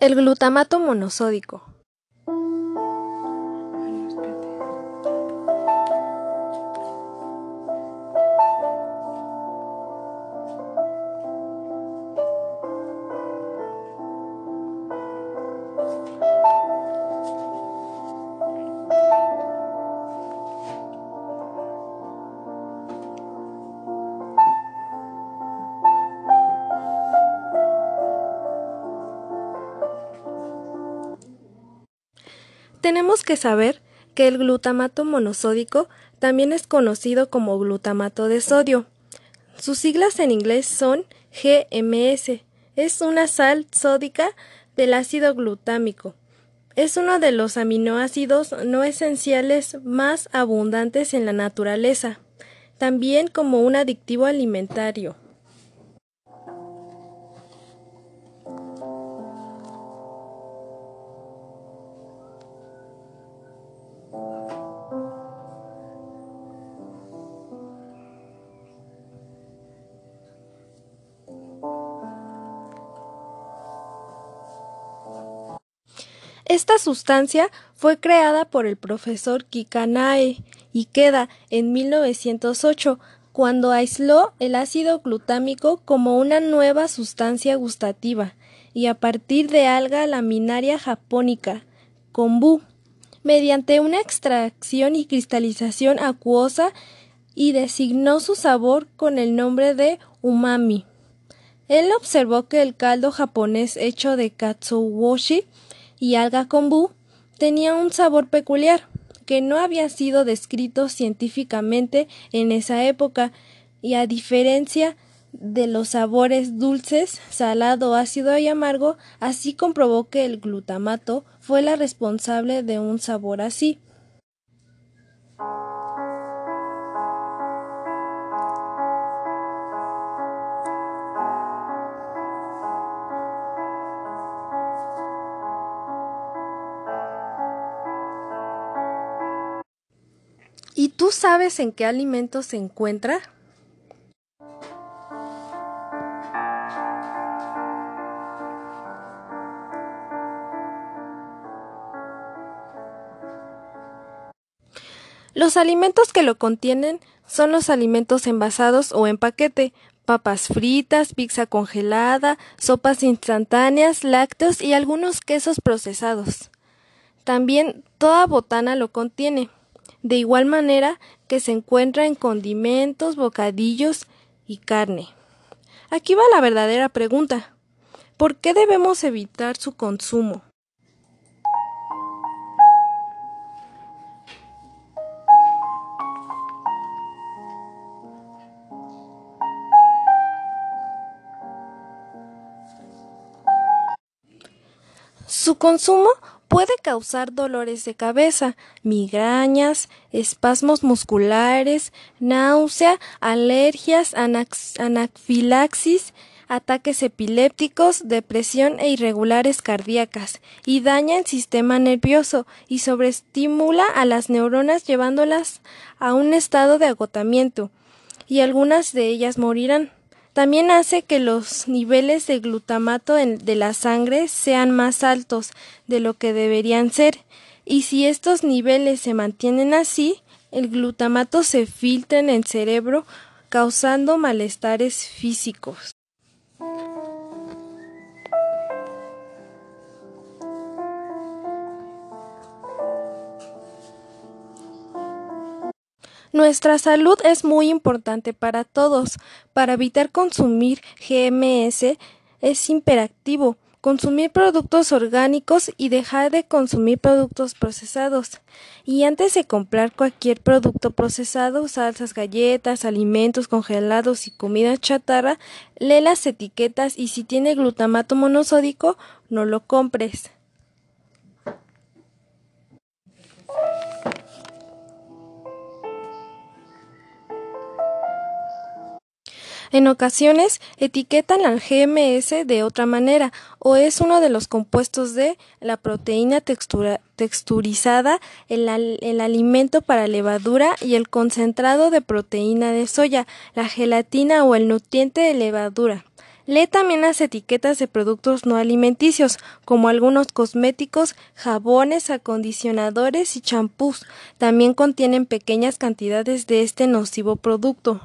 El glutamato monosódico. Tenemos que saber que el glutamato monosódico también es conocido como glutamato de sodio. Sus siglas en inglés son GMS. Es una sal sódica del ácido glutámico. Es uno de los aminoácidos no esenciales más abundantes en la naturaleza, también como un adictivo alimentario. Esta sustancia fue creada por el profesor Kikanae Ikeda en 1908 cuando aisló el ácido glutámico como una nueva sustancia gustativa y a partir de alga laminaria japónica, kombu, mediante una extracción y cristalización acuosa y designó su sabor con el nombre de umami. Él observó que el caldo japonés hecho de katsuobushi y alga kombu tenía un sabor peculiar que no había sido descrito científicamente en esa época y a diferencia de los sabores dulces, salado, ácido y amargo, así comprobó que el glutamato fue la responsable de un sabor así. Tú sabes en qué alimento se encuentra? Los alimentos que lo contienen son los alimentos envasados o en paquete, papas fritas, pizza congelada, sopas instantáneas, lácteos y algunos quesos procesados. También toda botana lo contiene de igual manera que se encuentra en condimentos, bocadillos y carne. Aquí va la verdadera pregunta. ¿Por qué debemos evitar su consumo? Su consumo Puede causar dolores de cabeza, migrañas, espasmos musculares, náusea, alergias, anafilaxis, ataques epilépticos, depresión e irregulares cardíacas, y daña el sistema nervioso y sobreestimula a las neuronas llevándolas a un estado de agotamiento, y algunas de ellas morirán. También hace que los niveles de glutamato de la sangre sean más altos de lo que deberían ser, y si estos niveles se mantienen así, el glutamato se filtra en el cerebro causando malestares físicos. Nuestra salud es muy importante para todos. Para evitar consumir GMS es imperativo consumir productos orgánicos y dejar de consumir productos procesados. Y antes de comprar cualquier producto procesado, salsas, galletas, alimentos congelados y comida chatarra, lee las etiquetas y si tiene glutamato monosódico, no lo compres. En ocasiones etiquetan al GMS de otra manera o es uno de los compuestos de la proteína texturizada, el, el, alimento para levadura y el concentrado de proteína de soya, la gelatina o el nutriente de levadura. Lee también las etiquetas de productos no alimenticios, como algunos cosméticos, jabones, acondicionadores y champús. También contienen pequeñas cantidades de este nocivo producto.